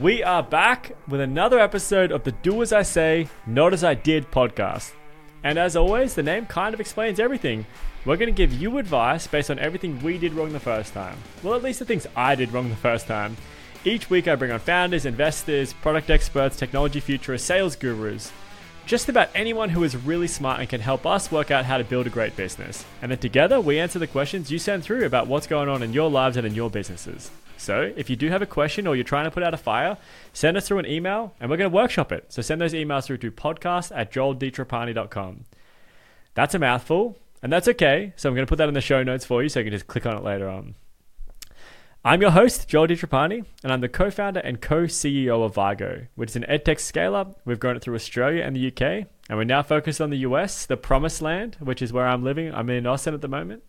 We are back with another episode of the Do As I Say, Not As I Did podcast. And as always, the name kind of explains everything. We're going to give you advice based on everything we did wrong the first time. Well, at least the things I did wrong the first time. Each week, I bring on founders, investors, product experts, technology futurists, sales gurus, just about anyone who is really smart and can help us work out how to build a great business. And then together, we answer the questions you send through about what's going on in your lives and in your businesses. So, if you do have a question or you're trying to put out a fire, send us through an email and we're going to workshop it. So, send those emails through to podcast at joelditrapani.com. That's a mouthful, and that's okay. So, I'm going to put that in the show notes for you so you can just click on it later on. I'm your host, Joel DiTrapani, and I'm the co founder and co CEO of Vargo, which is an edtech scale up. We've grown it through Australia and the UK, and we're now focused on the US, the promised land, which is where I'm living. I'm in Austin at the moment.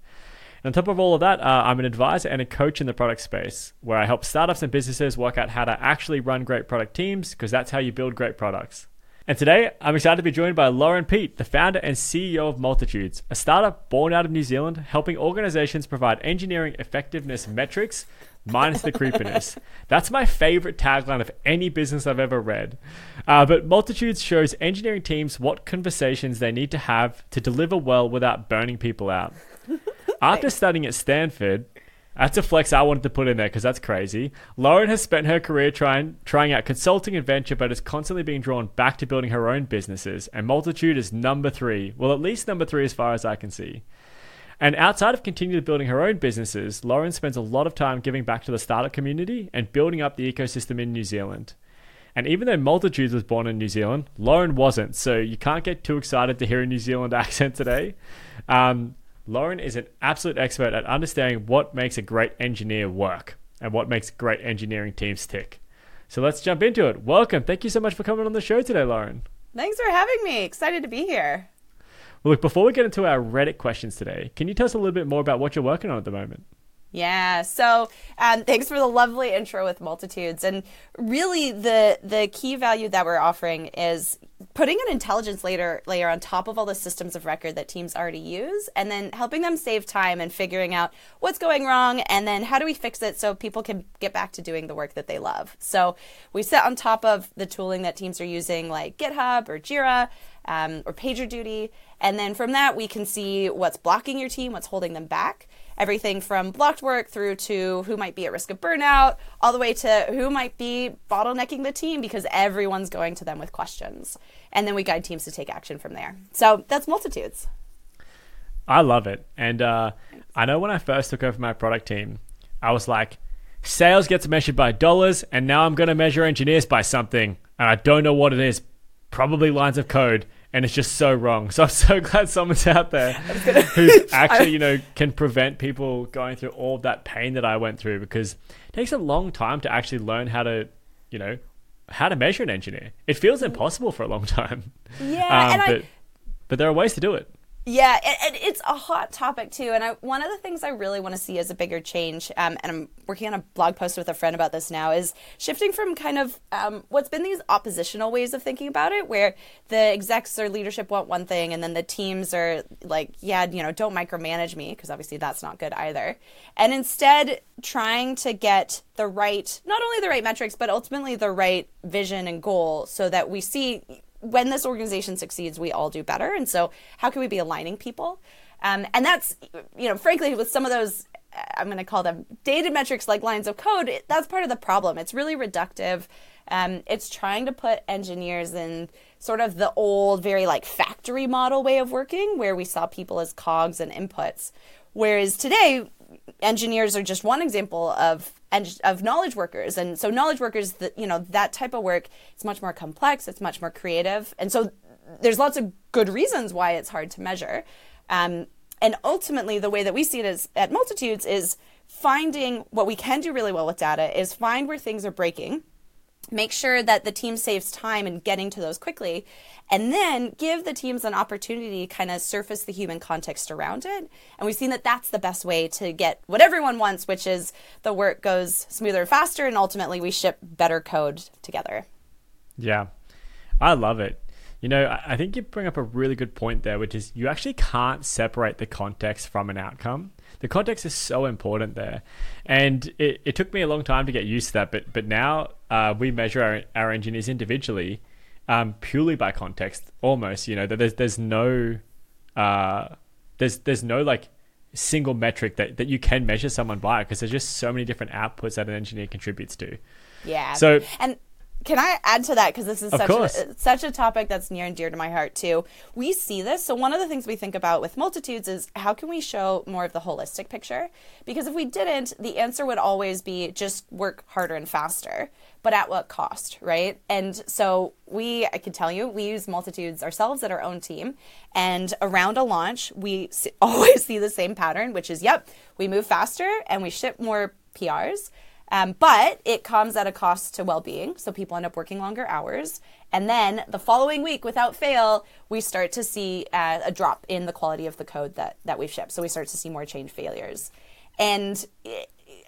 And on top of all of that, uh, I'm an advisor and a coach in the product space, where I help startups and businesses work out how to actually run great product teams, because that's how you build great products. And today, I'm excited to be joined by Lauren Peate, the founder and CEO of Multitudes, a startup born out of New Zealand, helping organizations provide engineering effectiveness metrics minus the creepiness. That's my favorite tagline of any business I've ever read. Uh, but Multitudes shows engineering teams what conversations they need to have to deliver well without burning people out. After studying at Stanford, that's a flex I wanted to put in there because that's crazy. Lauren has spent her career trying trying out consulting and venture, but is constantly being drawn back to building her own businesses. And Multitude is number three. Well, at least number three as far as I can see. And outside of continuing building her own businesses, Lauren spends a lot of time giving back to the startup community and building up the ecosystem in New Zealand. And even though Multitudes was born in New Zealand, Lauren wasn't. So you can't get too excited to hear a New Zealand accent today. Um, Lauren is an absolute expert at understanding what makes a great engineer work and what makes great engineering teams tick. So let's jump into it. Welcome. Thank you so much for coming on the show today, Lauren. Thanks for having me. Excited to be here. Well, look, before we get into our Reddit questions today, can you tell us a little bit more about what you're working on at the moment? Yeah. So, um, thanks for the lovely intro with multitudes. And really, the the key value that we're offering is putting an intelligence layer layer on top of all the systems of record that teams already use, and then helping them save time and figuring out what's going wrong, and then how do we fix it so people can get back to doing the work that they love. So, we sit on top of the tooling that teams are using, like GitHub or Jira. Um, or PagerDuty. And then from that, we can see what's blocking your team, what's holding them back everything from blocked work through to who might be at risk of burnout, all the way to who might be bottlenecking the team because everyone's going to them with questions. And then we guide teams to take action from there. So that's multitudes. I love it. And uh, I know when I first took over my product team, I was like, sales gets measured by dollars, and now I'm going to measure engineers by something. And I don't know what it is. Probably lines of code and it's just so wrong. So I'm so glad someone's out there who actually, you know, can prevent people going through all that pain that I went through because it takes a long time to actually learn how to, you know, how to measure an engineer. It feels impossible for a long time. Yeah, um, but I, but there are ways to do it. Yeah, and, it's a hot topic too. And I, one of the things I really want to see as a bigger change, um, and I'm working on a blog post with a friend about this now, is shifting from kind of um, what's been these oppositional ways of thinking about it, where the execs or leadership want one thing, and then the teams are like, yeah, you know, don't micromanage me, because obviously that's not good either. And instead, trying to get the right, not only the right metrics, but ultimately the right vision and goal so that we see when this organization succeeds, we all do better. And so, how can we be aligning people? Um, and that's, you know, frankly, with some of those, uh, I'm going to call them data metrics like lines of code, that's part of the problem. It's really reductive. Um, it's trying to put engineers in sort of the old, very like factory model way of working, where we saw people as cogs and inputs. Whereas today, engineers are just one example of of knowledge workers. And so knowledge workers that you know that type of work it's much more complex it's much more creative. And so there's lots of good reasons why it's hard to measure. Um, and ultimately the way that we see it is at multitudes is finding what we can do really well with data is find where things are breaking make sure that the team saves time in getting to those quickly and then give the teams an opportunity to kind of surface the human context around it. And we've seen that that's the best way to get what everyone wants which is the work goes smoother faster and ultimately we ship better code together. Yeah. I love it. You know, I think you bring up a really good point there, which is you actually can't separate the context from an outcome. The context is so important there, and it, it took me a long time to get used to that. But but now uh, we measure our, our engineers individually, um, purely by context. Almost, you know, that there's there's no uh, there's there's no like single metric that, that you can measure someone by because there's just so many different outputs that an engineer contributes to. Yeah. So and can I add to that because this is Of such course. a, such a topic that's near and dear to my heart too. We see this. So one of the things we think about with multitudes is how can we show more of the holistic picture? Because if we didn't, the answer would always be just work harder and faster. But at what cost, right? And so we, I can tell you, we use multitudes ourselves at our own team. And around a launch, we always see the same pattern, which is, yep, we move faster and we ship more PRs. Um, but it comes at a cost to well being. So people end up working longer hours. And then the following week, without fail, we start to see uh, a drop in the quality of the code that, that we've shipped. So we start to see more change failures. And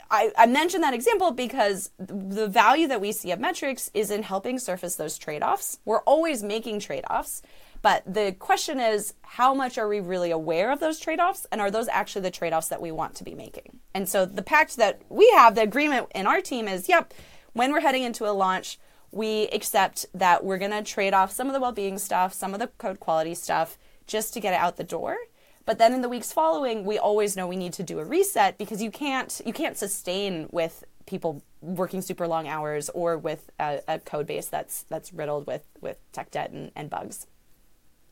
I, I mentioned that example because the value that we see of metrics is in helping surface those trade offs. We're always making trade offs. But the question is, how much are we really aware of those trade offs? And are those actually the trade offs that we want to be making? And so the pact that we have, the agreement in our team is yep, when we're heading into a launch, we accept that we're going to trade off some of the well being stuff, some of the code quality stuff, just to get it out the door. But then in the weeks following, we always know we need to do a reset because you can't you can't sustain with people working super long hours or with a, a code base that's that's riddled with with tech debt and, and bugs.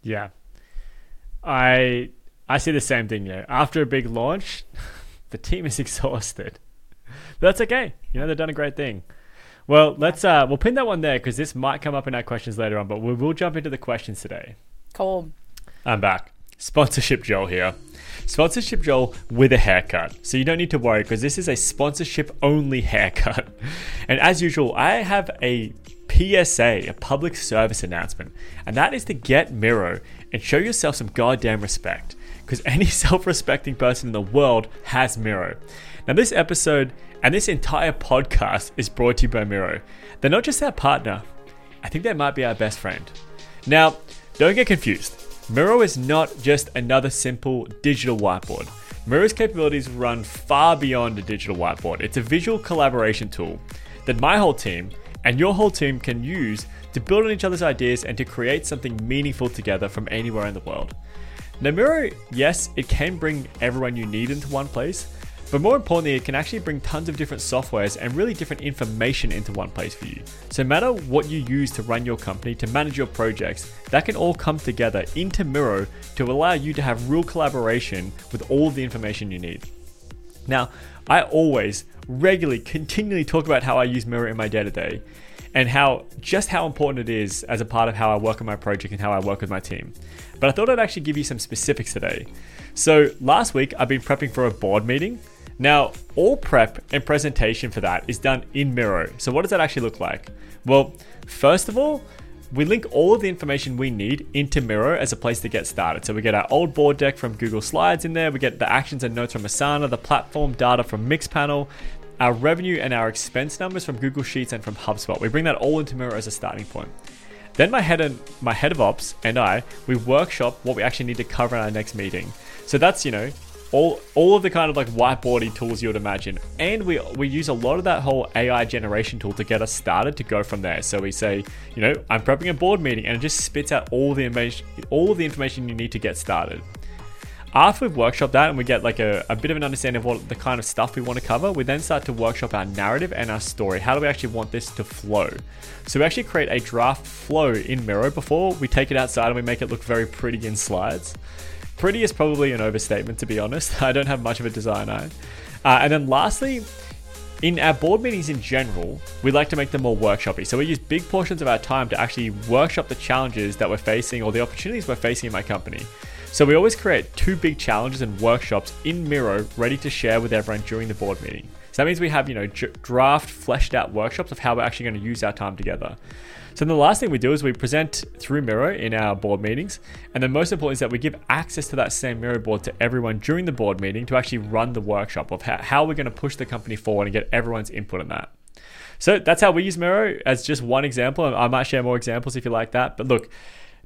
Yeah. I I see the same thing, know. After a big launch, the team is exhausted. But that's okay. You know, they've done a great thing. Well, let's uh we'll pin that one there because this might come up in our questions later on, but we will jump into the questions today. Cool. I'm back. Sponsorship Joel here. Sponsorship Joel with a haircut. So you don't need to worry because this is a sponsorship only haircut. And as usual, I have a PSA, a public service announcement, and that is to get Miro and show yourself some goddamn respect because any self respecting person in the world has Miro. Now, this episode and this entire podcast is brought to you by Miro. They're not just our partner, I think they might be our best friend. Now, don't get confused. Miro is not just another simple digital whiteboard. Miro's capabilities run far beyond a digital whiteboard. It's a visual collaboration tool that my whole team and your whole team can use to build on each other's ideas and to create something meaningful together from anywhere in the world. Now, Miro, yes, it can bring everyone you need into one place, but more importantly, it can actually bring tons of different softwares and really different information into one place for you. So, no matter what you use to run your company, to manage your projects, that can all come together into Miro to allow you to have real collaboration with all the information you need. Now, I always regularly, continually talk about how I use Miro in my day to day and how just how important it is as a part of how I work on my project and how I work with my team. But I thought I'd actually give you some specifics today. So, last week I've been prepping for a board meeting. Now, all prep and presentation for that is done in Miro. So, what does that actually look like? Well, first of all, we link all of the information we need into Miro as a place to get started. So we get our old board deck from Google Slides in there, we get the actions and notes from Asana, the platform data from Mixpanel, our revenue and our expense numbers from Google Sheets and from HubSpot. We bring that all into Miro as a starting point. Then my head and my head of ops and I, we workshop what we actually need to cover in our next meeting. So that's, you know, all all of the kind of like whiteboarding tools you would imagine. And we we use a lot of that whole AI generation tool to get us started to go from there. So we say, you know, I'm prepping a board meeting and it just spits out all the information all of the information you need to get started. After we've workshopped that and we get like a, a bit of an understanding of what the kind of stuff we want to cover, we then start to workshop our narrative and our story. How do we actually want this to flow? So we actually create a draft flow in Miro before we take it outside and we make it look very pretty in slides. Pretty is probably an overstatement, to be honest. I don't have much of a design eye. Uh, and then lastly, in our board meetings in general, we like to make them more workshoppy. So we use big portions of our time to actually workshop the challenges that we're facing or the opportunities we're facing in my company. So we always create two big challenges and workshops in Miro ready to share with everyone during the board meeting. So that means we have, you know, draft, fleshed out workshops of how we're actually going to use our time together. So then the last thing we do is we present through Miro in our board meetings. And the most important is that we give access to that same Miro board to everyone during the board meeting to actually run the workshop of how, how we're going to push the company forward and get everyone's input on that. So that's how we use Miro as just one example. I might share more examples if you like that. But look,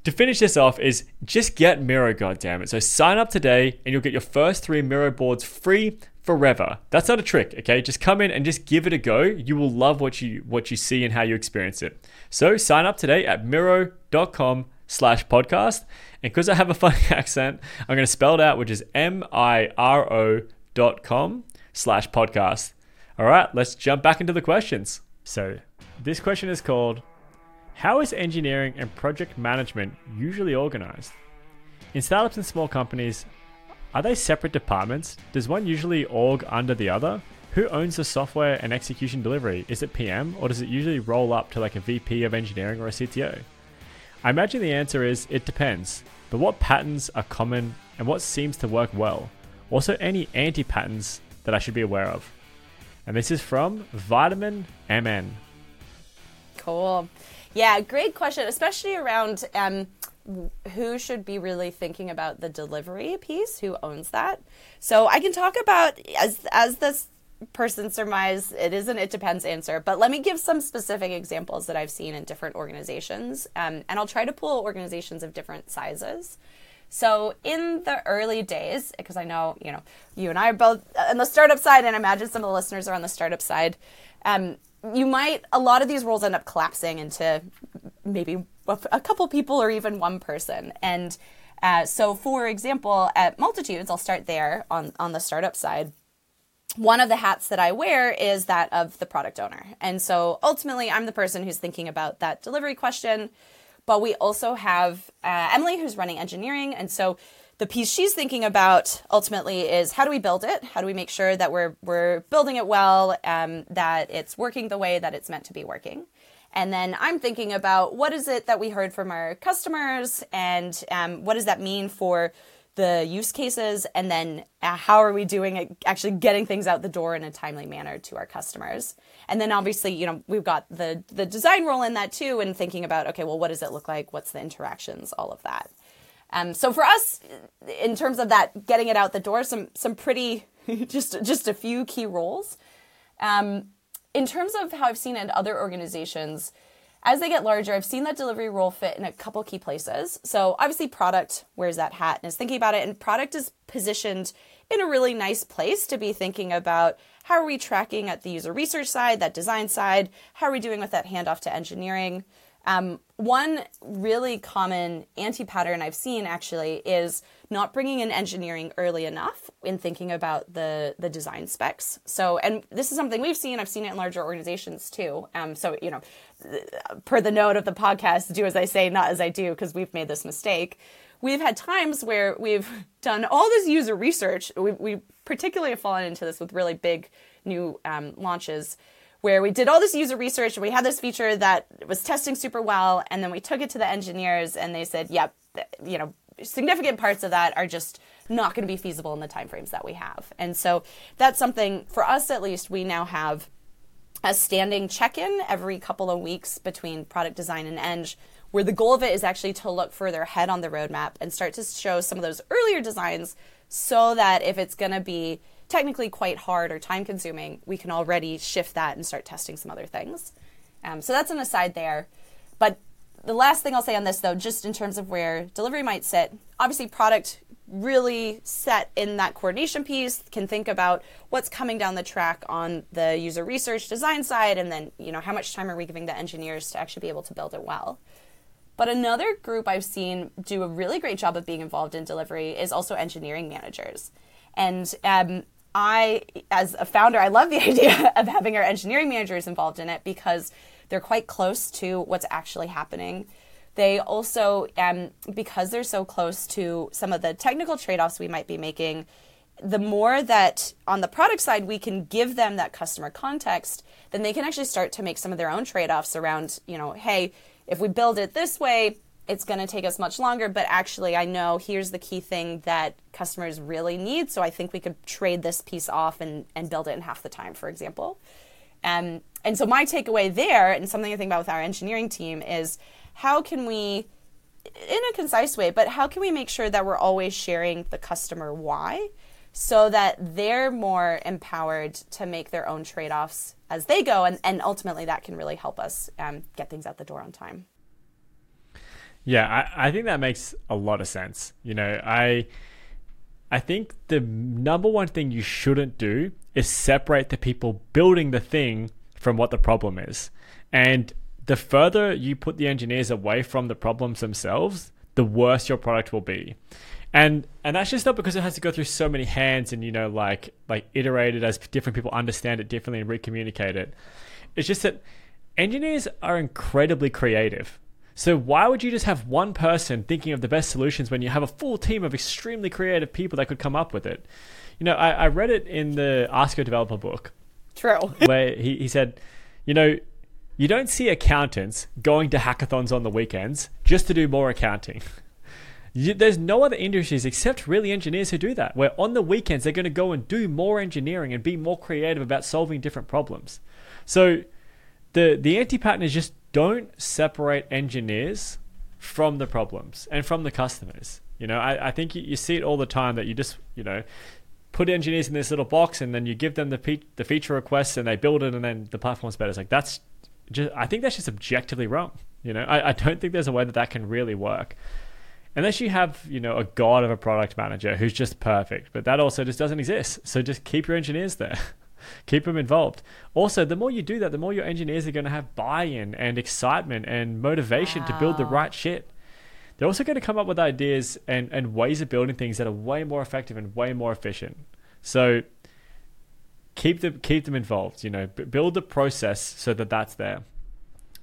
to finish this off is just get Miro, goddammit. So sign up today and you'll get your first three Miro boards free forever. That's not a trick, okay? Just come in and just give it a go. You will love what you what you see and how you experience it. So sign up today at miro.com slash podcast. And because I have a funny accent, I'm going to spell it out, which is M-I-R-O dot com slash podcast. All right, let's jump back into the questions. So this question is called how is engineering and project management usually organized? In startups and small companies, are they separate departments? Does one usually org under the other? Who owns the software and execution delivery? Is it PM or does it usually roll up to like a VP of engineering or a CTO? I imagine the answer is it depends, but what patterns are common and what seems to work well? Also, any anti patterns that I should be aware of? And this is from Vitamin MN. Cool. Yeah, great question, especially around um, who should be really thinking about the delivery piece, who owns that. So I can talk about as as this person surmise it is an it depends answer but let me give some specific examples that i've seen in different organizations um, and i'll try to pull organizations of different sizes so in the early days because i know you know you and i are both on the startup side and I imagine some of the listeners are on the startup side um, you might a lot of these roles end up collapsing into maybe a couple people or even one person and uh, so for example at multitudes i'll start there on on the startup side one of the hats that I wear is that of the product owner. And so ultimately, I'm the person who's thinking about that delivery question. But we also have uh, Emily, who's running engineering. And so the piece she's thinking about ultimately is how do we build it? How do we make sure that we're we're building it well, um, that it's working the way that it's meant to be working? And then I'm thinking about what is it that we heard from our customers, and um, what does that mean for the use cases, and then uh, how are we doing it, actually getting things out the door in a timely manner to our customers. And then obviously, you know, we've got the the design role in that too, and thinking about okay, well, what does it look like? What's the interactions? All of that. Um, so for us, in terms of that, getting it out the door, some some pretty just just a few key roles. Um, in terms of how I've seen it in other organizations, as they get larger, I've seen that delivery role fit in a couple key places. So obviously, product wears that hat and is thinking about it, and product is positioned in a really nice place to be thinking about how are we tracking at the user research side, that design side, how are we doing with that handoff to engineering. Um, one really common anti pattern I've seen actually is not bringing in engineering early enough in thinking about the the design specs. So, and this is something we've seen. I've seen it in larger organizations too. Um, so you know, per the note of the podcast, do as I say, not as I do, because we've made this mistake. We've had times where we've done all this user research. We, we particularly have fallen into this with really big new um, launches where we did all this user research and we had this feature that was testing super well and then we took it to the engineers and they said yep you know significant parts of that are just not going to be feasible in the timeframes that we have. And so that's something for us at least we now have a standing check-in every couple of weeks between product design and eng where the goal of it is actually to look further ahead on the roadmap and start to show some of those earlier designs so that if it's going to be technically quite hard or time consuming, we can already shift that and start testing some other things. Um, so that's an aside there. But the last thing I'll say on this, though, just in terms of where delivery might sit, obviously, product really set in that coordination piece can think about what's coming down the track on the user research design side and then you know how much time are we giving the engineers to actually be able to build it well but another group i've seen do a really great job of being involved in delivery is also engineering managers and um, I, as a founder, I love the idea of having our engineering managers involved in it because they're quite close to what's actually happening. They also, um, because they're so close to some of the technical trade offs we might be making, the more that on the product side we can give them that customer context, then they can actually start to make some of their own trade offs around, you know, hey, if we build it this way, it's going to take us much longer, but actually, I know here's the key thing that customers really need. So I think we could trade this piece off and, and build it in half the time, for example. Um, and so my takeaway there, and something I think about with our engineering team, is how can we, in a concise way, but how can we make sure that we're always sharing the customer why so that they're more empowered to make their own trade offs as they go? And, and ultimately, that can really help us um, get things out the door on time. Yeah, I, I think that makes a lot of sense. You know, I I think the number one thing you shouldn't do is separate the people building the thing from what the problem is. And the further you put the engineers away from the problems themselves, the worse your product will be. And and that's just not because it has to go through so many hands and you know like like iterated as different people understand it differently and recommunicate it. It's just that engineers are incredibly creative. So why would you just have one person thinking of the best solutions when you have a full team of extremely creative people that could come up with it? You know, I, I read it in the Ask a Developer book. True. where he, he said, you know, you don't see accountants going to hackathons on the weekends just to do more accounting. You, there's no other industries except really engineers who do that. Where on the weekends they're going to go and do more engineering and be more creative about solving different problems. So the the anti pattern is just don't separate engineers from the problems and from the customers. You know, I, I think you, you see it all the time that you just you know put engineers in this little box and then you give them the pe- the feature requests and they build it and then the platform's better. It's like that's just I think that's just objectively wrong. You know, I, I don't think there's a way that that can really work unless you have you know a god of a product manager who's just perfect but that also just doesn't exist so just keep your engineers there keep them involved. Also the more you do that the more your engineers are going to have buy-in and excitement and motivation wow. to build the right shit. They're also going to come up with ideas and, and ways of building things that are way more effective and way more efficient. So keep them keep them involved you know. Build the process so that that's there.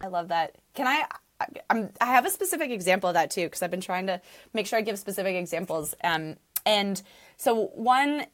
I love that. Can i I'm, I have a specific example of that too because I've been trying to make sure I give specific examples. Um, and so one,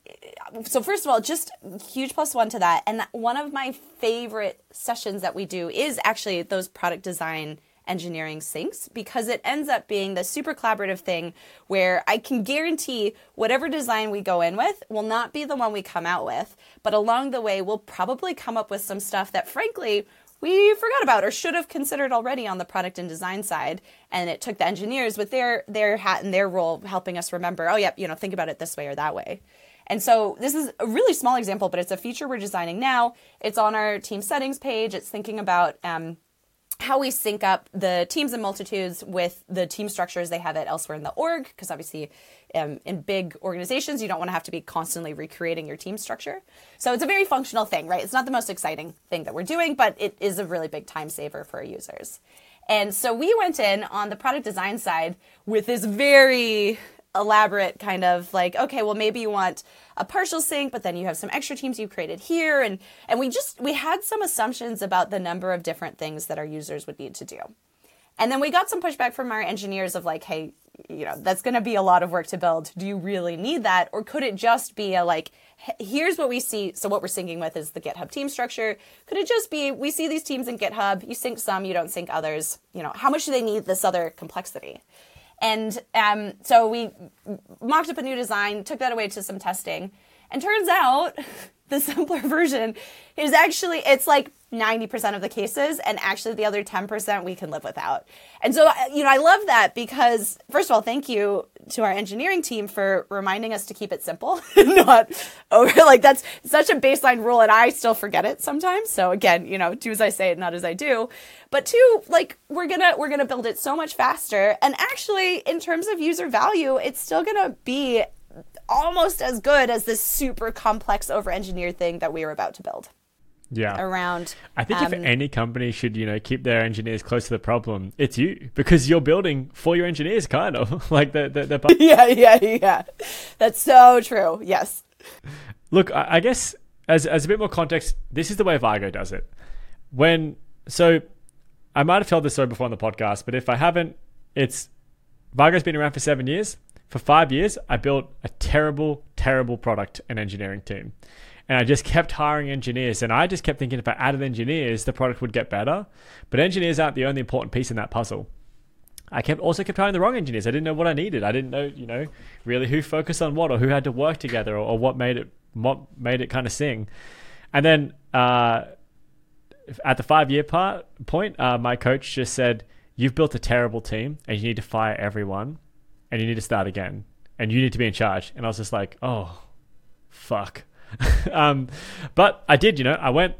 so first of all, just huge plus one to that. And one of my favorite sessions that we do is actually those product design engineering syncs because it ends up being the super collaborative thing where I can guarantee whatever design we go in with will not be the one we come out with, but along the way we'll probably come up with some stuff that frankly we forgot about or should have considered already on the product and design side. And it took the engineers with their their hat and their role helping us remember oh yep you know think about it this way or that way. And so this is a really small example but it's a feature we're designing now. It's on our team settings page. It's thinking about um, how we sync up the teams and multitudes with the team structures they have it elsewhere in the org because obviously um, in big organizations you don't want to have to be constantly recreating your team structure. So it's a very functional thing right? It's not the most exciting thing that we're doing but it is a really big time saver for our users. And so we went in on the product design side with this very elaborate kind of like okay well maybe you want a partial sync but then you have some extra teams you created here. And and we just we had some assumptions about the number of different things that our users would need to do. And then we got some pushback from our engineers of like hey you know that's going to be a lot of work to build. Do you really need that? Or could it just be a like here's what we see. So what we're syncing with is the github team structure. Could it just be we see these teams in github you sync some you don't sync others. You know how much do they need this other complexity and um, so we mocked up a new design, took that away to some testing, and turns out the simpler version is actually it's like 90% of the cases and actually the other 10% we can live without. And so you know I love that because first of all thank you to our engineering team for reminding us to keep it simple not over like that's such a baseline rule and I still forget it sometimes. So again, you know, do as I say not as I do. But two, like we're going to we're going to build it so much faster and actually in terms of user value, it's still going to be almost as good as this super complex over engineered thing that we were about to build. Yeah. Around. I think um, if any company should, you know, keep their engineers close to the problem, it's you because you're building for your engineers, kind of like the the. the yeah, yeah, yeah. That's so true. Yes. Look, I, I guess as as a bit more context, this is the way Vargo does it. When so, I might have told this story before on the podcast, but if I haven't, it's Vargo's been around for seven years. For five years, I built a terrible, terrible product and engineering team. And I just kept hiring engineers. And I just kept thinking if I added engineers, the product would get better. But engineers aren't the only important piece in that puzzle. I kept also kept hiring the wrong engineers. I didn't know what I needed. I didn't know, you know, really who focused on what or who had to work together or, or what made it what made it kind of sing. And then uh, at the five year part point, uh, my coach just said, "You've built a terrible team, and you need to fire everyone." And you need to start again and you need to be in charge. And I was just like, oh, fuck. um, but I did, you know, I went,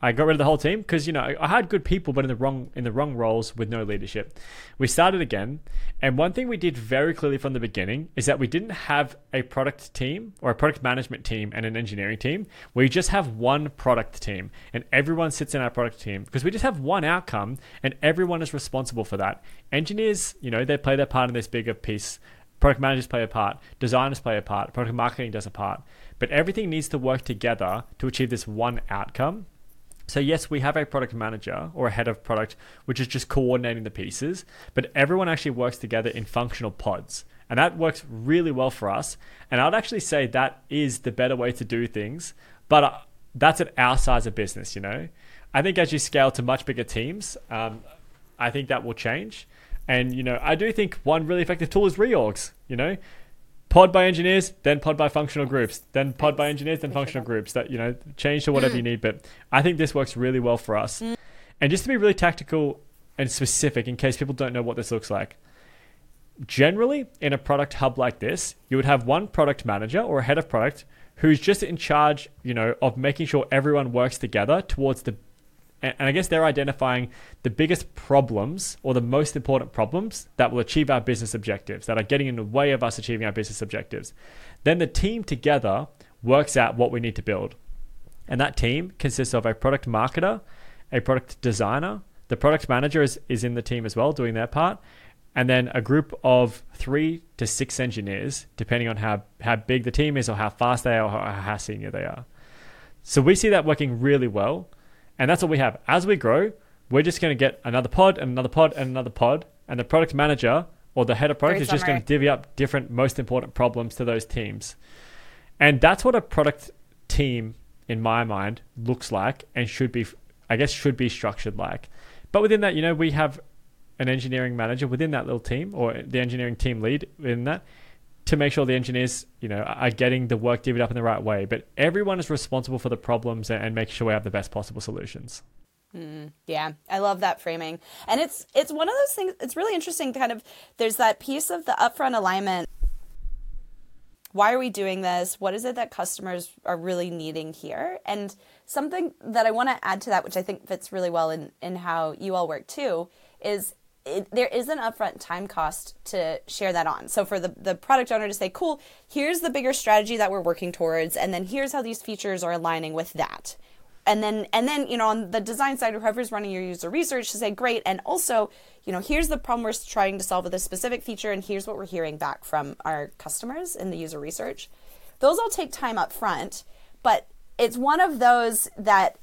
I got rid of the whole team because you know I had good people, but in the wrong in the wrong roles with no leadership. We started again, and one thing we did very clearly from the beginning is that we didn't have a product team or a product management team and an engineering team. We just have one product team, and everyone sits in our product team because we just have one outcome, and everyone is responsible for that. Engineers, you know, they play their part in this bigger piece. Product managers play a part, designers play a part, product marketing does a part, but everything needs to work together to achieve this one outcome so, yes, we have a product manager or a head of product, which is just coordinating the pieces, but everyone actually works together in functional pods. And that works really well for us. And I'd actually say that is the better way to do things. But uh, that's at our size of business, you know? I think as you scale to much bigger teams, um, I think that will change. And, you know, I do think one really effective tool is reorgs, you know? Pod by engineers, then pod by functional groups, then pod by engineers, then functional groups. That you know, change to whatever you need. But I think this works really well for us. And just to be really tactical and specific, in case people don't know what this looks like. Generally, in a product hub like this, you would have one product manager or a head of product who's just in charge, you know, of making sure everyone works together towards the and I guess they're identifying the biggest problems or the most important problems that will achieve our business objectives, that are getting in the way of us achieving our business objectives. Then the team together works out what we need to build. And that team consists of a product marketer, a product designer, the product manager is, is in the team as well, doing their part, and then a group of three to six engineers, depending on how, how big the team is or how fast they are or how, how senior they are. So we see that working really well and that's what we have. As we grow, we're just going to get another pod and another pod and another pod. And the product manager or the head of product Very is just going to divvy up different most important problems to those teams. And that's what a product team, in my mind, looks like and should be, I guess, should be structured like. But within that, you know, we have an engineering manager within that little team or the engineering team lead in that to make sure the engineers, you know, are getting the work divvied up in the right way. But everyone is responsible for the problems and, making sure we have the best possible solutions. Mm, yeah, I love that framing, and it's it's one of those things. It's really interesting. Kind of, there's that piece of the upfront alignment. Why are we doing this? What is it that customers are really needing here? And something that I want to add to that, which I think fits really well in in how you all work too, is it, there is an upfront time cost to share that on. So for the, the product owner to say, cool, here's the bigger strategy that we're working towards, and then here's how these features are aligning with that. And then and then, you know, on the design side, whoever's running your user research to say, great, and also, you know, here's the problem we're trying to solve with this specific feature, and here's what we're hearing back from our customers in the user research. Those all take time up front, but it's one of those that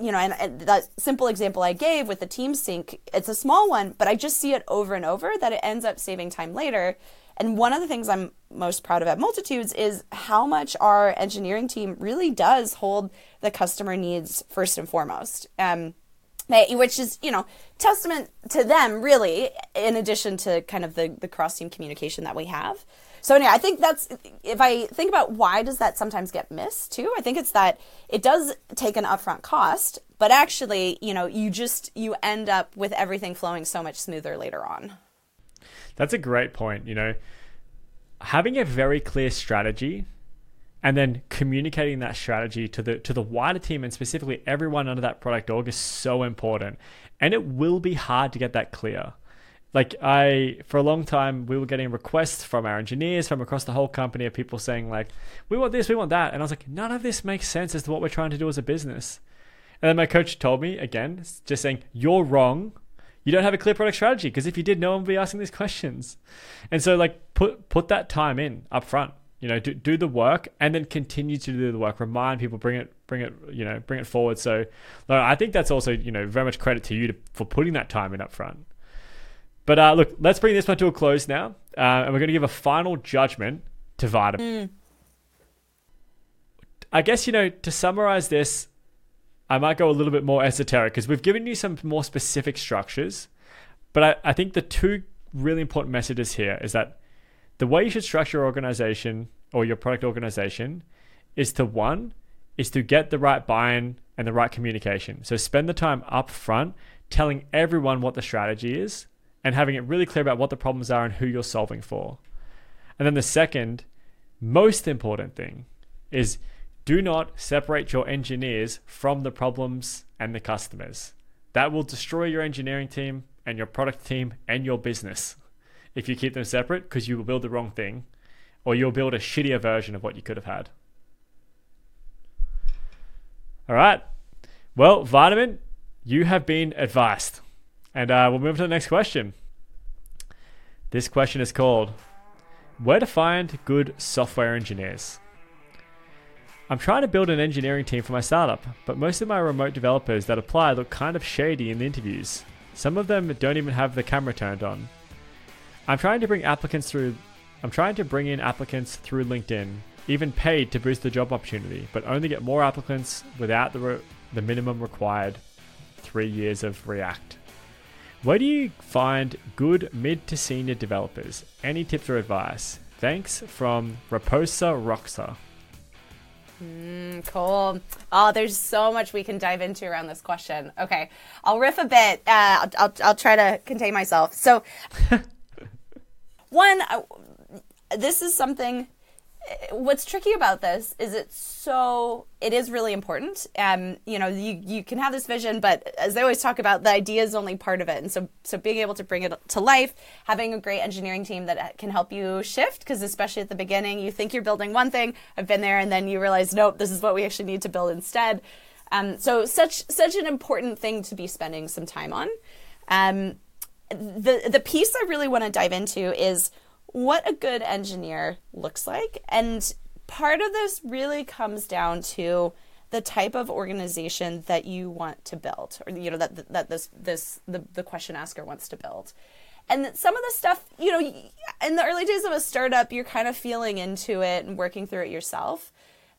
you know and, and that simple example i gave with the team sync it's a small one but i just see it over and over that it ends up saving time later. And one of the things i'm most proud of at multitudes is how much our engineering team really does hold the customer needs first and foremost. Um, which is you know testament to them really in addition to kind of the, the cross team communication that we have so anyway, I think that's if I think about why does that sometimes get missed too. I think it's that it does take an upfront cost, but actually, you know, you just you end up with everything flowing so much smoother later on. That's a great point. You know, having a very clear strategy and then communicating that strategy to the to the wider team and specifically everyone under that product org is so important. And it will be hard to get that clear. Like I for a long time we were getting requests from our engineers from across the whole company of people saying like we want this we want that. And I was like none of this makes sense as to what we're trying to do as a business. And then my coach told me again just saying you're wrong. You don't have a clear product strategy because if you did no one would be asking these questions. And so like put put that time in up front you know do, do the work and then continue to do the work remind people bring it bring it you know bring it forward so I think that's also you know very much credit to you to, for putting that time in up front but uh, look, let's bring this one to a close now, uh, and we're going to give a final judgment to Vitamin. Mm. I guess you know to summarize this, I might go a little bit more esoteric because we've given you some more specific structures, but I, I think the two really important messages here is that the way you should structure your organization or your product organization is to one is to get the right buy-in and the right communication. So spend the time up front telling everyone what the strategy is and having it really clear about what the problems are and who you're solving for. And then the second, most important thing is do not separate your engineers from the problems and the customers. That will destroy your engineering team and your product team and your business if you keep them separate because you will build the wrong thing or you'll build a shittier version of what you could have had. All right. Well, Vitamin, you have been advised. And uh, we'll move to the next question. This question is called Where to Find Good Software Engineers? I'm trying to build an engineering team for my startup, but most of my remote developers that apply look kind of shady in the interviews. Some of them don't even have the camera turned on. I'm trying to bring applicants through I'm trying to bring in applicants through LinkedIn, even paid to boost the job opportunity, but only get more applicants without the re- the minimum required 3 years of React. Where do you find good mid to senior developers? Any tips or advice? Thanks from Raposa Roxa. Mm, cool. Oh, there's so much we can dive into around this question. Okay, I'll riff a bit. Uh, I'll, I'll, I'll try to contain myself. So, one, this is something what's tricky about this is it's so it is really important. Um you know you you can have this vision but as they always talk about the idea is only part of it. And so so being able to bring it to life having a great engineering team that can help you shift because especially at the beginning you think you're building one thing i've been there and then you realize nope this is what we actually need to build instead. Um so such such an important thing to be spending some time on. Um the the piece i really want to dive into is what a good engineer looks like. And part of this really comes down to the type of organization that you want to build or you know that that this this the, the question asker wants to build and some of the stuff you know in the early days of a startup you're kind of feeling into it and working through it yourself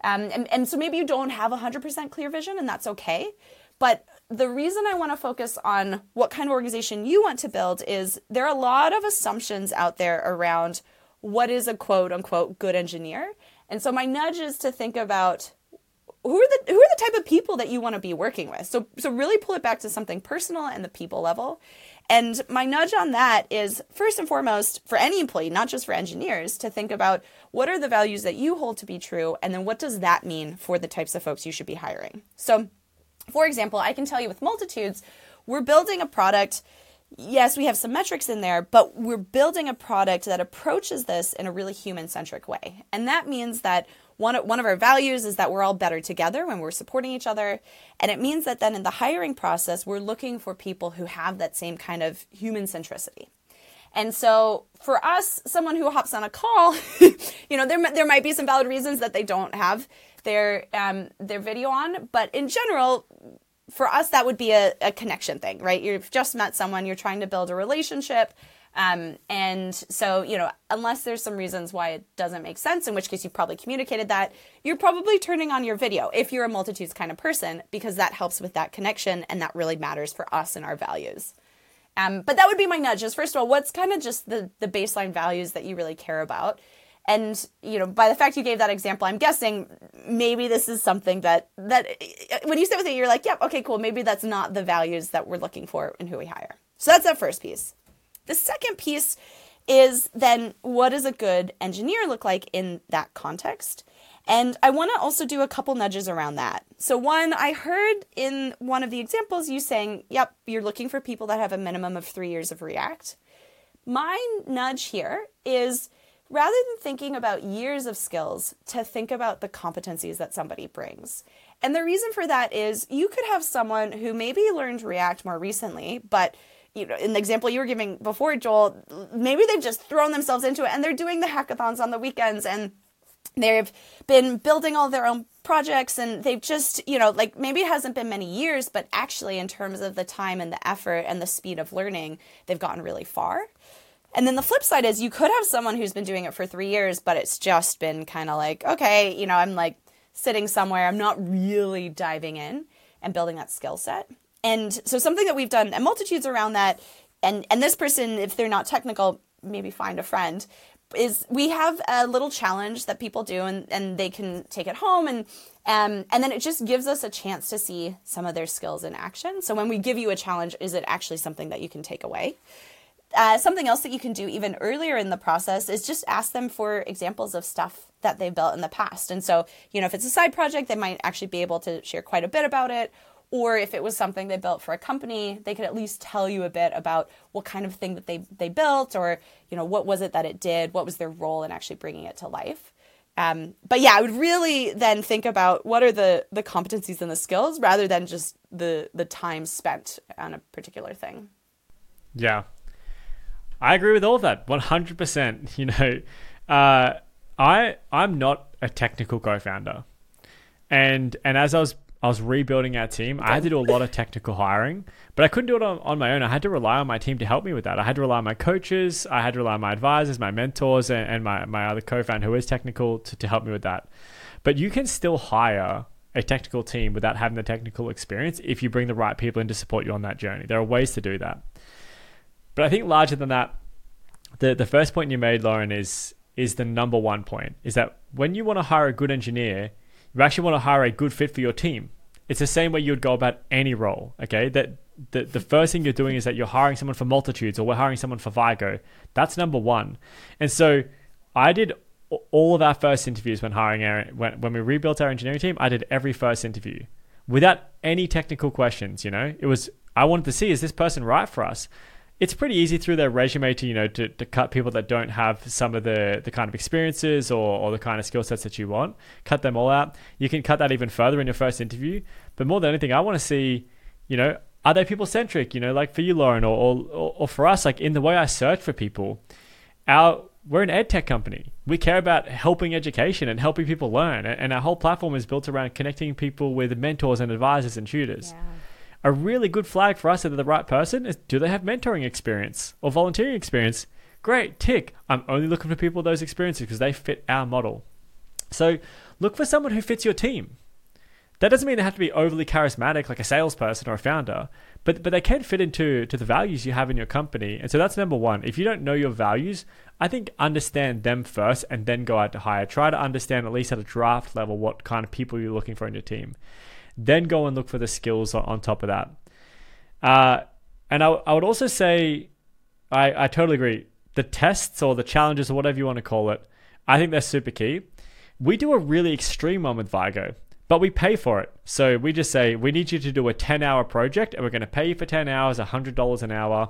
um, and, and so maybe you don't have a 100% clear vision and that's okay but the reason I want to focus on what kind of organization you want to build is there are a lot of assumptions out there around what is a quote unquote good engineer. And so my nudge is to think about who are the who are the type of people that you want to be working with. So so really pull it back to something personal and the people level. And my nudge on that is first and foremost for any employee, not just for engineers, to think about what are the values that you hold to be true and then what does that mean for the types of folks you should be hiring. So for example, I can tell you with multitudes, we're building a product. Yes, we have some metrics in there, but we're building a product that approaches this in a really human centric way. And that means that one, one of our values is that we're all better together when we're supporting each other. And it means that then in the hiring process, we're looking for people who have that same kind of human centricity. And so for us, someone who hops on a call, you know, there, there might be some valid reasons that they don't have their um, their video on. But in general, for us, that would be a, a connection thing, right? You've just met someone, you're trying to build a relationship. Um, and so, you know, unless there's some reasons why it doesn't make sense, in which case you've probably communicated that, you're probably turning on your video if you're a multitudes kind of person, because that helps with that connection and that really matters for us and our values. Um, but that would be my nudge is first of all, what's kind of just the, the baseline values that you really care about? and you know by the fact you gave that example i'm guessing maybe this is something that that when you sit with it you're like yep yeah, okay cool maybe that's not the values that we're looking for in who we hire. So that's that first piece. The second piece is then what does a good engineer look like in that context and I want to also do a couple nudges around that. So, one, I heard in one of the examples you saying, yep, you're looking for people that have a minimum of three years of React. My nudge here is rather than thinking about years of skills, to think about the competencies that somebody brings. And the reason for that is you could have someone who maybe learned React more recently, but you know, in the example you were giving before, Joel, maybe they've just thrown themselves into it and they're doing the hackathons on the weekends and they've been building all their own projects and they've just, you know, like maybe it hasn't been many years, but actually, in terms of the time and the effort and the speed of learning, they've gotten really far. And then the flip side is you could have someone who's been doing it for three years, but it's just been kind of like, okay, you know, I'm like sitting somewhere, I'm not really diving in and building that skill set. And so something that we've done and multitudes around that, and and this person, if they're not technical, maybe find a friend, is we have a little challenge that people do and, and they can take it home and um, and then it just gives us a chance to see some of their skills in action. So when we give you a challenge, is it actually something that you can take away? Uh, something else that you can do even earlier in the process is just ask them for examples of stuff that they've built in the past. And so, you know, if it's a side project, they might actually be able to share quite a bit about it. Or if it was something they built for a company, they could at least tell you a bit about what kind of thing that they they built, or you know what was it that it did, what was their role in actually bringing it to life. Um, but yeah, I would really then think about what are the the competencies and the skills rather than just the the time spent on a particular thing. Yeah, I agree with all of that, one hundred percent. You know, uh, I I'm not a technical co-founder, and and as I was I was rebuilding our team, I had to do a lot of technical hiring, but I couldn't do it on, on my own. I had to rely on my team to help me with that. I had to rely on my coaches, I had to rely on my advisors, my mentors, and, and my my other co-founder who is technical to, to help me with that. But you can still hire a technical team without having the technical experience if you bring the right people in to support you on that journey. There are ways to do that. But I think larger than that, the the first point you made, Lauren, is is the number one point. Is that when you want to hire a good engineer, you actually want to hire a good fit for your team. It's the same way you'd go about any role. Okay, that the the first thing you're doing is that you're hiring someone for multitudes, or we're hiring someone for Vargo. That's number one. And so I did all of our first interviews when hiring our when when we rebuilt our engineering team. I did every first interview without any technical questions. You know, it was I wanted to see is this person right for us it's pretty easy through their resume to you know to, to cut people that don't have some of the the kind of experiences or, or the kind of skill sets that you want. Cut them all out. You can cut that even further in your first interview. But more than anything i want to see you know are they people centric you know like for you lauren or, or or for us like in the way i search for people our we're an ed tech company. We care about helping education and helping people learn. And our whole platform is built around connecting people with mentors and advisors and tutors. Yeah a really good flag for us that they're the right person is do they have mentoring experience or volunteering experience? Great, tick. I'm only looking for people with those experiences because they fit our model. So look for someone who fits your team. That doesn't mean they have to be overly charismatic like a salesperson or a founder, but but they can fit into to the values you have in your company. And so that's number one. If you don't know your values, I think understand them first and then go out to hire. Try to understand at least at a draft level what kind of people you're looking for in your team. Then go and look for the skills on, top of that. Uh, and I, I would also say, I, I totally agree. The tests or the challenges or whatever you want to call it, I think they're super key. We do a really extreme one with Vargo, but we pay for it. So we just say, we need you to do a 10 hour project and we're going to pay you for 10 hours, $100 an hour.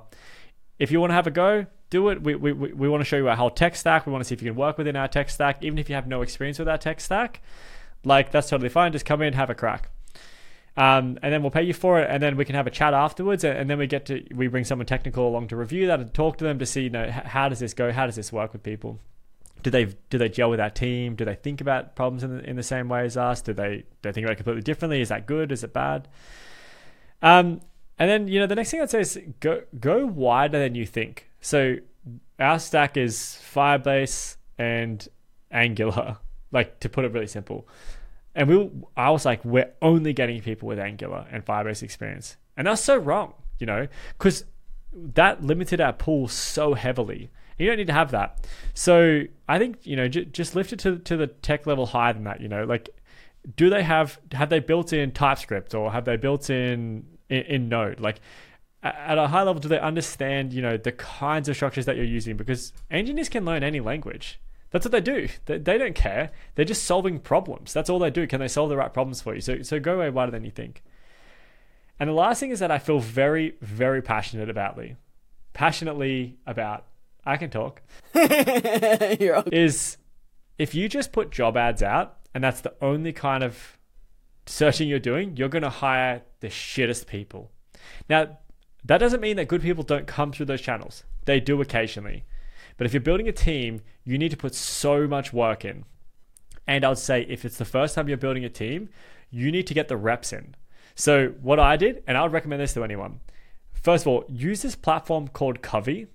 If you want to have a go, do it. We, we, we want to show you our whole tech stack. We want to see if you can work within our tech stack, even if you have no experience with our tech stack. Like, that's totally fine. Just come in, have a crack. Um, and then we'll pay you for it, and then we can have a chat afterwards, and then we get to we bring someone technical along to review that and talk to them to see, you know, how does this go? How does this work with people? Do they do they gel with our team? Do they think about problems in the, in the same way as us? Do they do they think about it completely differently? Is that good? Is it bad? Um, and then you know the next thing I'd say is go go wider than you think. So our stack is Firebase and Angular, like to put it really simple. And we, I was like, we're only getting people with Angular and Firebase experience, and that's so wrong, you know, because that limited our pool so heavily. You don't need to have that. So I think you know, j- just lift it to to the tech level higher than that. You know, like, do they have have they built in TypeScript or have they built in in, in Node? Like, at a high level, do they understand you know the kinds of structures that you're using? Because engineers can learn any language. That's what they do. They, they don't care. They're just solving problems. That's all they do. Can they solve the right problems for you? So, so go away wider than you think. And the last thing is that I feel very, very passionate about Lee. Passionately about, I can talk, is if you just put job ads out and that's the only kind of searching you're doing, you're going to hire the shittest people. Now, that doesn't mean that good people don't come through those channels. They do occasionally. But if you're building a team, you need to put so much work in. And I'd say if it's the first time you're building a team, you need to get the reps in. So what I did, and I would recommend this to anyone. First of all, use this platform called Covey.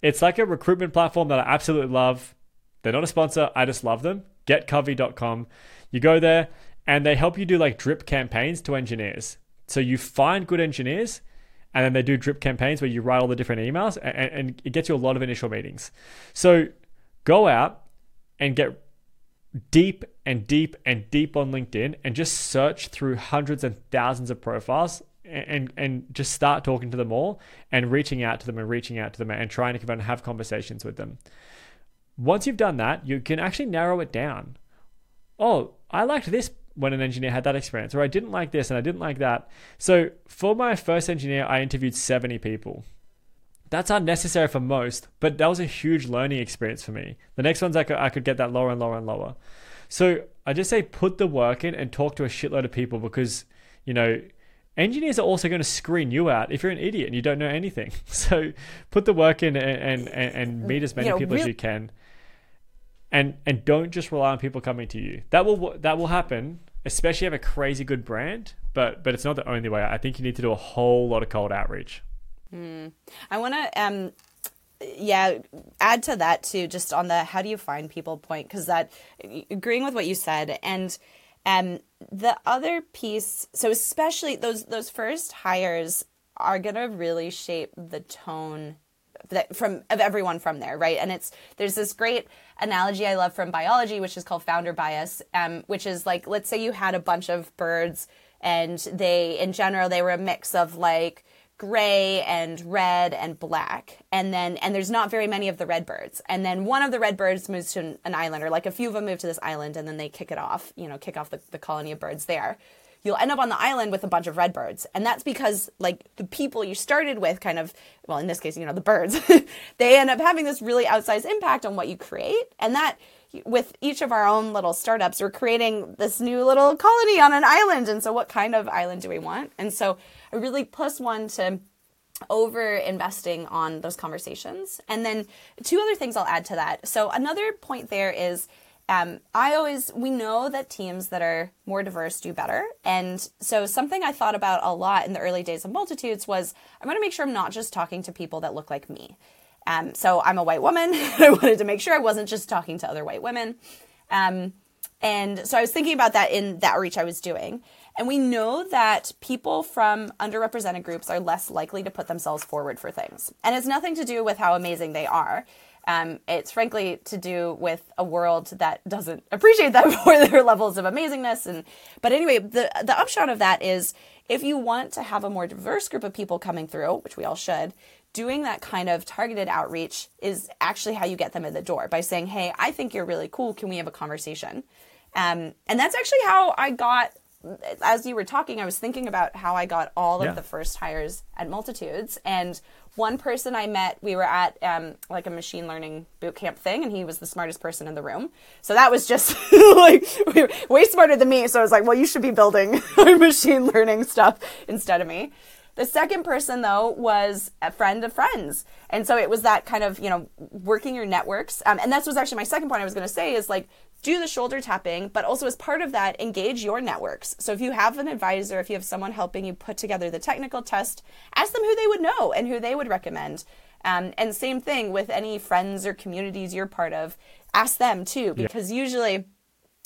It's like a recruitment platform that I absolutely love. They're not a sponsor, I just love them. Getcovey.com. You go there and they help you do like drip campaigns to engineers. So you find good engineers and then they do drip campaigns where you write all the different emails and, and it gets you a lot of initial meetings. So go out and get deep and deep and deep on LinkedIn and just search through hundreds and thousands of profiles and and just start talking to them all and reaching out to them and reaching out to them and trying to have conversations with them. Once you've done that, you can actually narrow it down. Oh, I liked this when an engineer had that experience, or I didn't like this and I didn't like that. So for my first engineer, I interviewed 70 people. That's unnecessary for most, but that was a huge learning experience for me. The next ones I could, I could get that lower and lower and lower. So I just say put the work in and talk to a shitload of people because, you know, engineers are also going to screen you out if you're an idiot and you don't know anything. So put the work in and, and, and meet as many you know, people as you can. And and don't just rely on people coming to you. That will that will happen, especially have a crazy good brand, but but it's not the only way. I think you need to do a whole lot of cold outreach. Mm. I want to um yeah add to that too just on the how do you find people point because that agreeing with what you said and um the other piece so especially those those first hires are going to really shape the tone that from of everyone from there right? And it's there's this great analogy i love from biology which is called founder bias um, which is like let's say you had a bunch of birds and they in general they were a mix of like gray and red and black. And then and there's not very many of the red birds. And then one of the red birds moves to an, an, island or like a few of them move to this island and then they kick it off you know kick off the, the colony of birds there you'll end up on the island with a bunch of red birds and that's because like the people you started with kind of well in this case you know the birds they end up having this really outsized impact on what you create and that with each of our own little startups we're creating this new little colony on an island and so what kind of island do we want and so I really plus one to over investing on those conversations. And then two other things I'll add to that. So another point there is um, I always, we know that teams that are more diverse do better. And so something I thought about a lot in the early days of Multitudes was I'm going to make sure I'm not just talking to people that look like me. Um, so I'm a white woman. I wanted to make sure I wasn't just talking to other white women. Um, and so I was thinking about that in the outreach I was doing. And we know that people from underrepresented groups are less likely to put themselves forward for things. And it's nothing to do with how amazing they are. Um, it's frankly to do with a world that doesn't appreciate them for their levels of amazingness. And but anyway, the the upshot of that is if you want to have a more diverse group of people coming through, which we all should, doing that kind of targeted outreach is actually how you get them in the door by saying, "Hey, I think you're really cool. Can we have a conversation?" Um, and that's actually how I got as you were talking, I was thinking about how I got all yeah. of the first hires at Multitudes. And one person I met, we were at um, like a machine learning boot camp thing, and he was the smartest person in the room. So that was just like way smarter than me. So I was like, well, you should be building machine learning stuff instead of me. The second person, though, was a friend of friends. And so it was that kind of, you know, working your networks. Um, and that was actually my second point I was going to say is like do the shoulder tapping, but also as part of that, engage your networks. So if you have an advisor, if you have someone helping you put together the technical test, ask them who they would know and who they would recommend. Um, and same thing with any friends or communities you're part of, ask them too, because yeah. usually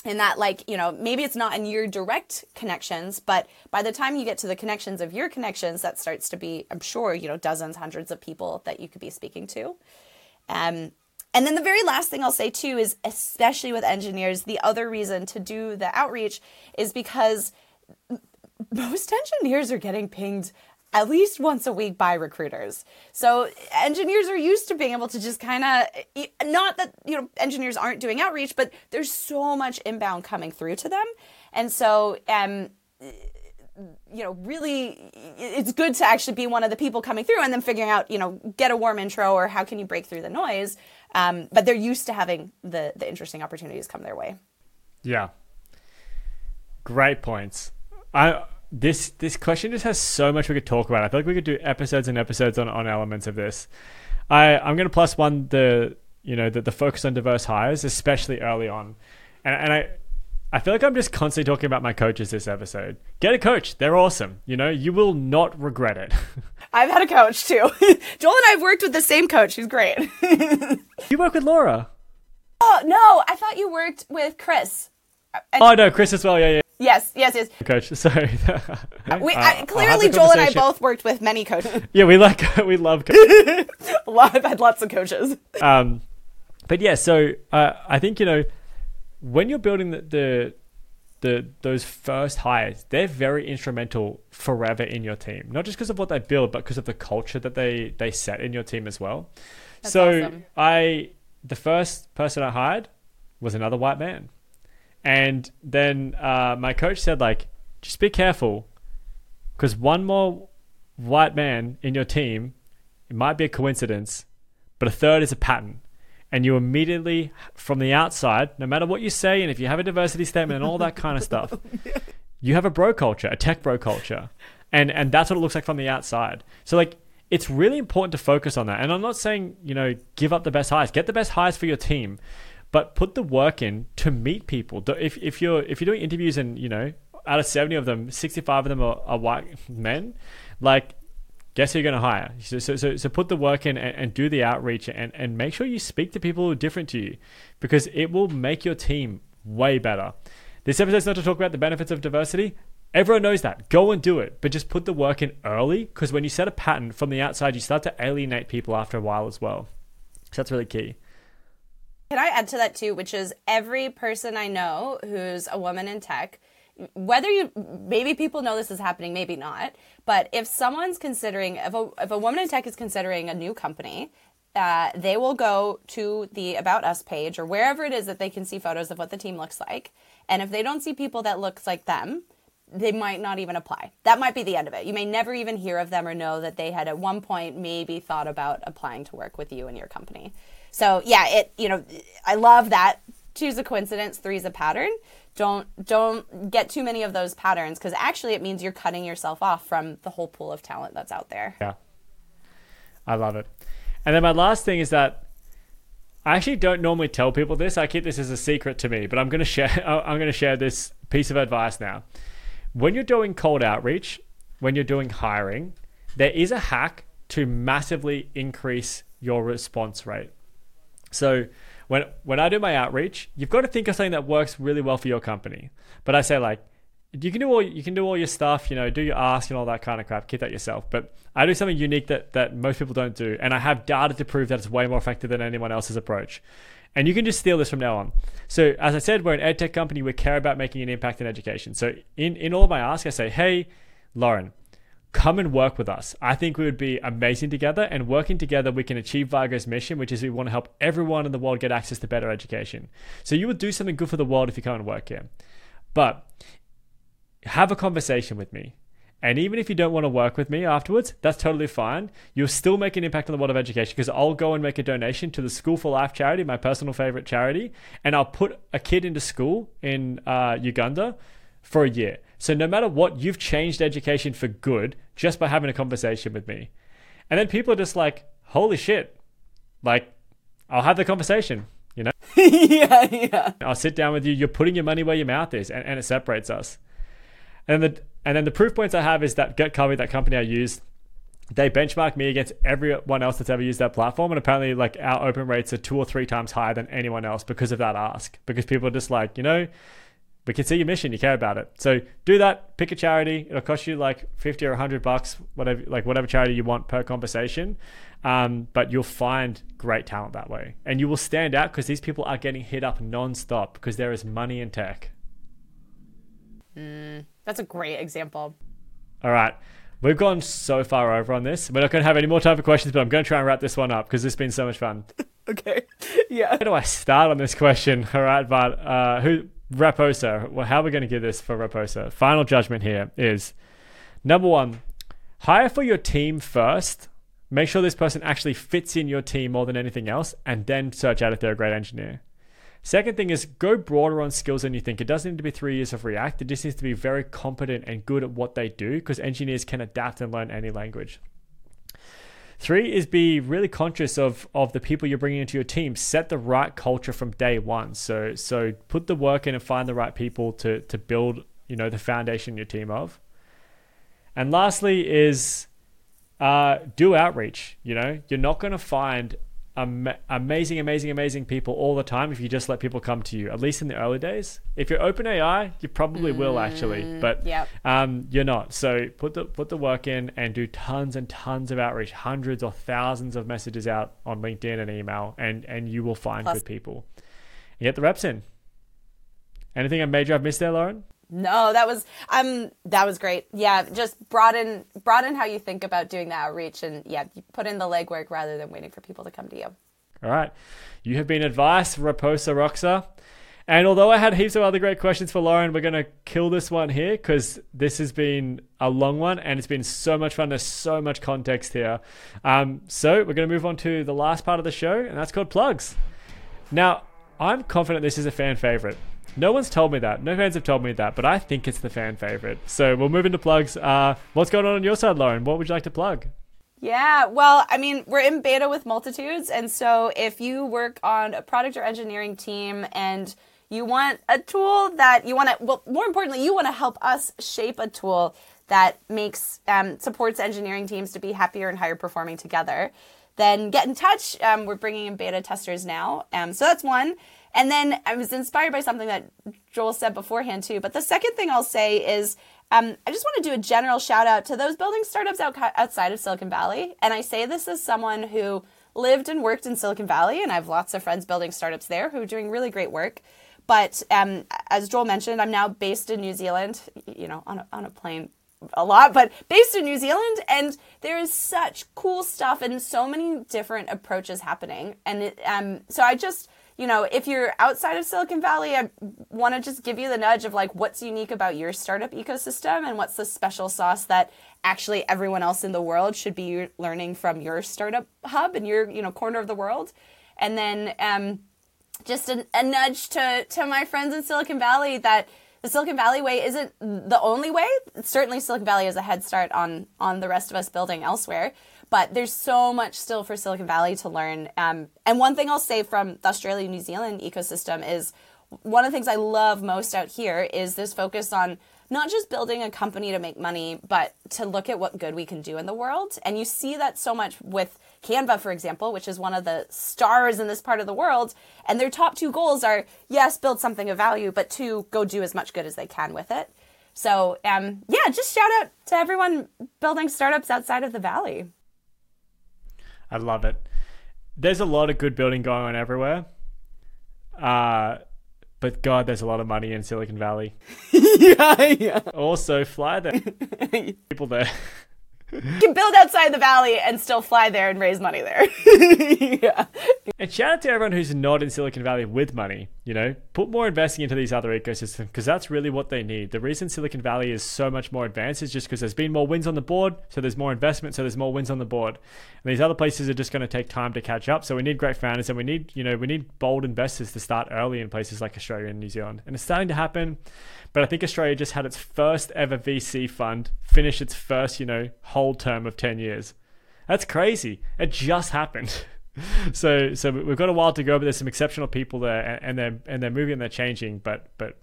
in that like you know maybe it's not in your direct connections but by the time you get to the connections of your connections that starts to be i'm sure you know dozens hundreds of people that you could be speaking to um, and then the very last thing I'll say too is, especially with engineers, the other reason to do the outreach is because most engineers are getting pinged at least once a week by recruiters. So engineers are used to being able to just kind of not that you know engineers aren't doing outreach, but there's so much inbound coming through to them, and so um you know, really, it's good to actually be one of the people coming through and then figuring out, you know, get a warm intro or how can you break through the noise. Um, but they're used to having the the interesting opportunities come their way. Yeah, great points. I this this question just has so much we could talk about. I feel like we could do episodes and episodes on, on elements of this. I I'm to plus one the you know the, the focus on diverse hires, especially early on, and and I I feel like I'm just constantly talking about my coaches this episode. Get a coach. They're awesome. You know, you will not regret it. I've had a coach too. Joel and I have worked with the same coach. He's great. you work with Laura? Oh, no. I thought you worked with Chris. And- oh, no. Chris as well. Yeah, yeah. Yes, yes, yes. Coach, sorry. we, uh, clearly, Joel and I both worked with many coaches. yeah, we like, we love coaches. I've had lots of coaches. Um, but yeah, so uh, I think, you know, when you're building the, the the those first hires, they're very instrumental forever in your team. Not just because of what they build, but because of the culture that they they set in your team as well. That's so awesome. I the first person I hired was another white man. And then uh, my coach said, like, just be careful because one more white man in your team, it might be a coincidence, but a third is a pattern. And you immediately, from the outside, no matter what you say, and if you have a diversity statement and all that kind of stuff, you have a bro culture, a tech bro culture. And, and that's what it looks like from the outside. So, like, it's really important to focus on that. And I'm not saying, you know, give up the best hires, get the best hires for your team, but put the work in to meet people. If, if you're if you're doing interviews and you know out of 70 of them, 65 of them are, are white men, like guess who you're going to hire? So, so, so, put the work in and, and, do the outreach and, and make sure you speak to people who are different to you because it will make your team way better. This episode is not to talk about the benefits of diversity. Everyone knows that. Go and do it, but just put the work in early because when you set a pattern from the outside, you start to alienate people after a while as well. So that's really key. Can I add to that too, which is every person I know who's a woman in tech, whether you maybe people know this is happening, maybe not, but if someone's considering if a if a woman in tech is considering a new company, uh, they will go to the about us page or wherever it is that they can see photos of what the team looks like, and if they don't see people that looks like them, they might not even apply. That might be the end of it. You may never even hear of them or know that they had at one point maybe thought about applying to work with you and your company. So yeah, it you know I love that. Two's a coincidence, three's a pattern. Don't don't get too many of those patterns because actually it means you're cutting yourself off from the whole pool of talent that's out there. Yeah, I love it. And then my last thing is that I actually don't normally tell people this. I keep this as a secret to me, but I'm gonna share. I'm gonna share this piece of advice now. When you're doing cold outreach, when you're doing hiring, there is a hack to massively increase your response rate. So when when I do my outreach, you've got to think of something that works really well for your company. But I say like you can do all you can do all your stuff, you know, do your ask and all that kind of crap. Keep that yourself. But I do something unique that that most people don't do, and I have data to prove that it's way more effective than anyone else's approach. And you can just steal this from now on. So as I said, we're an ed tech company. We care about making an impact in education. So in in all of my ask, I say, hey, Lauren, come and work with us. I think we would be amazing together, and working together, we can achieve Vargo's mission, which is we want to help everyone in the world get access to better education. So you would do something good for the world if you come and work here. But have a conversation with me. And even if you don't want to work with me afterwards, that's totally fine. You'll still make an impact on the world of education because I'll go and make a donation to the School for Life charity, my personal favorite charity, and I'll put a kid into school in uh, Uganda for a year. So no matter what, you've changed education for good just by having a conversation with me. And then people are just like, holy shit. Like, I'll have the conversation, you know? yeah, yeah. I'll sit down with you. You're putting your money where your mouth is, and, and it separates us. And the and then the proof points I have is that GetCovey, that company I use, they benchmark me against everyone else that's ever used that platform, and apparently, like our open rates are two or three times higher than anyone else because of that ask. Because people are just like, you know, we can see your mission, you care about it. So do that, pick a charity. It'll cost you like 50 or 100 bucks, whatever, like whatever charity you want per conversation. Um, but you'll find great talent that way. And you will stand out because these people are getting hit up nonstop because there is money in tech. Mm, that's a great example. All right. We've gone so far over on this. We're not going to have any more time for questions, but I'm going to try and wrap this one up because it's been so much fun. okay. Yeah. How do I start on this question? All right, but uh, who Raposa, well, how are we going to give this for Raposa? Final judgment here is number one, hire for your team first. Make sure this person actually fits in your team more than anything else, and then search out if they're a great engineer. Second thing is go broader on skills than you think. It doesn't need to be three years of React. It just needs to be very competent and good at what they do because engineers can adapt and learn any language. Three is be really conscious of of the people you're bringing into your team. Set the right culture from day one. So so put the work in and find the right people to to build you know the foundation your team of. And lastly is uh, do outreach. You know you're not going to find am- amazing, amazing, amazing people all the time if you just let people come to you. At least in the early days. If you're open AI, you probably mm, will actually, but yep. um, you're not. So put the put the work in and do tons and tons of outreach, hundreds or thousands of messages out on LinkedIn and email, and and you will find Plus. good people. And get the reps in. Anything I major I've missed there, Lauren? No, that was um that was great. Yeah, just broaden broaden how you think about doing the outreach and yeah, put in the legwork rather than waiting for people to come to you. All right. You have been advised, Raposa Roxa. And although I had heaps of other great questions for Lauren, we're going to kill this one here because this has been a long one and it's been so much fun. There's so much context here. Um, so we're going to move on to the last part of the show, and that's called plugs. Now, I'm confident this is a fan favorite. No one's told me that. No fans have told me that, but I think it's the fan favorite. So we'll move into plugs. Uh, what's going on on your side, Lauren? What would you like to plug? Yeah, well, I mean, we're in beta with Multitudes. And so if you work on a product or engineering team and you want a tool that you want to, well, more importantly, you want to help us shape a tool that makes, um, supports engineering teams to be happier and higher performing together, then get in touch. Um, we're bringing in beta testers now. Um, so that's one. And then I was inspired by something that Joel said beforehand too. But the second thing I'll say is um, I just want to do a general shout out to those building startups out, outside of Silicon Valley. And I say this as someone who lived and worked in Silicon Valley, and I have lots of friends building startups there who are doing really great work. But um, as Joel mentioned, I'm now based in New Zealand, you know, on a, on a plane a lot, but based in New Zealand, and there is such cool stuff and so many different approaches happening. And it, um, so I just you know, if you're outside of Silicon Valley, I want to just give you the nudge of like what's unique about your startup ecosystem and what's the special sauce that actually everyone else in the world should be learning from your startup hub and your, you know, corner of the world. And then um, just a, a nudge to, to my friends in Silicon Valley that the Silicon Valley way isn't the only way. Certainly Silicon Valley is a head start on on the rest of us building elsewhere but there's so much still for Silicon Valley to learn. Um, and one thing I'll say from the Australia New Zealand ecosystem is one of the things I love most out here is this focus on not just building a company to make money, but to look at what good we can do in the world. And you see that so much with Canva, for example, which is one of the stars in this part of the world. And their top two goals are yes, build something of value, but two, go do as much good as they can with it. So, um, yeah, just shout out to everyone building startups outside of the Valley. I love it. There's a lot of good building going on everywhere. Uh, but God, there's a lot of money in Silicon Valley. yeah, yeah. Also, fly there. People there. Can build outside the valley and still fly there and raise money there. yeah. And shout out to everyone who's not in Silicon Valley with money. You know, put more investing into these other ecosystems because that's really what they need. The reason Silicon Valley is so much more advanced is just because there's been more wins on the board, so there's more investment, so there's more wins on the board. And these other places are just going to take time to catch up. So we need great founders and we need, you know, we need bold investors to start early in places like Australia and New Zealand. And it's starting to happen. But I think Australia just had its first ever VC fund finish its first, you know, whole term of 10 years. That's crazy. It just happened. so so we've got a while to go, but there's some exceptional people there, and they're and they're moving and they're changing. But but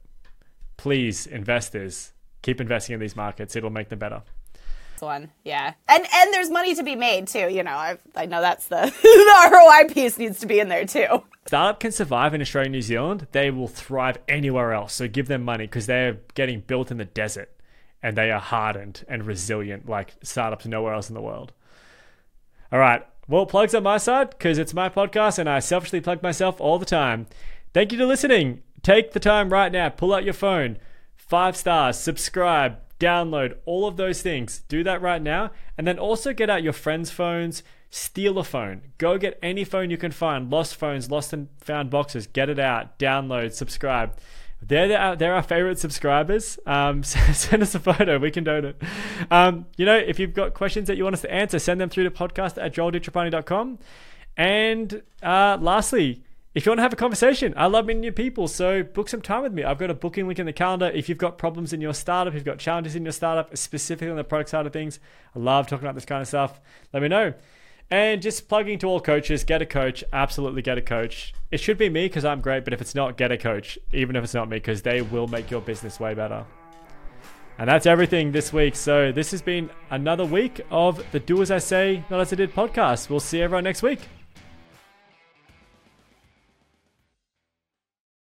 please, investors, keep investing in these markets. It'll make them better. One, yeah, and and there's money to be made too. You know, I I know that's the the ROI piece needs to be in there too. Startup can survive in Australia and New Zealand. They will thrive anywhere else. So give them money because they're getting built in the desert, and they are hardened and resilient like startups nowhere else in the world. All right, well, plugs on my side because it's my podcast and I selfishly plug myself all the time. Thank you for listening. Take the time right now, pull out your phone, five stars, subscribe, download, all of those things. Do that right now. And then also get out your friends' phones, steal a phone. Go get any phone you can find, lost phones, lost and found boxes. Get it out, download, subscribe. They're, the, they're our favorite subscribers. Um, send us a photo. We can donate. Um, you know, if you've got questions that you want us to answer, send them through to podcast at joelditrapani.com. And uh, lastly, if you want to have a conversation, I love meeting new people. So book some time with me. I've got a booking link in the calendar. If you've got problems in your startup, if you've got challenges in your startup, specifically on the product side of things, I love talking about this kind of stuff. Let me know. And just plugging to all coaches, get a coach. Absolutely get a coach. It should be me because I'm great, but if it's not, get a coach, even if it's not me, because they will make your business way better. And that's everything this week. So this has been another week of the Do As I Say, Not As I Did podcast. We'll see everyone next week.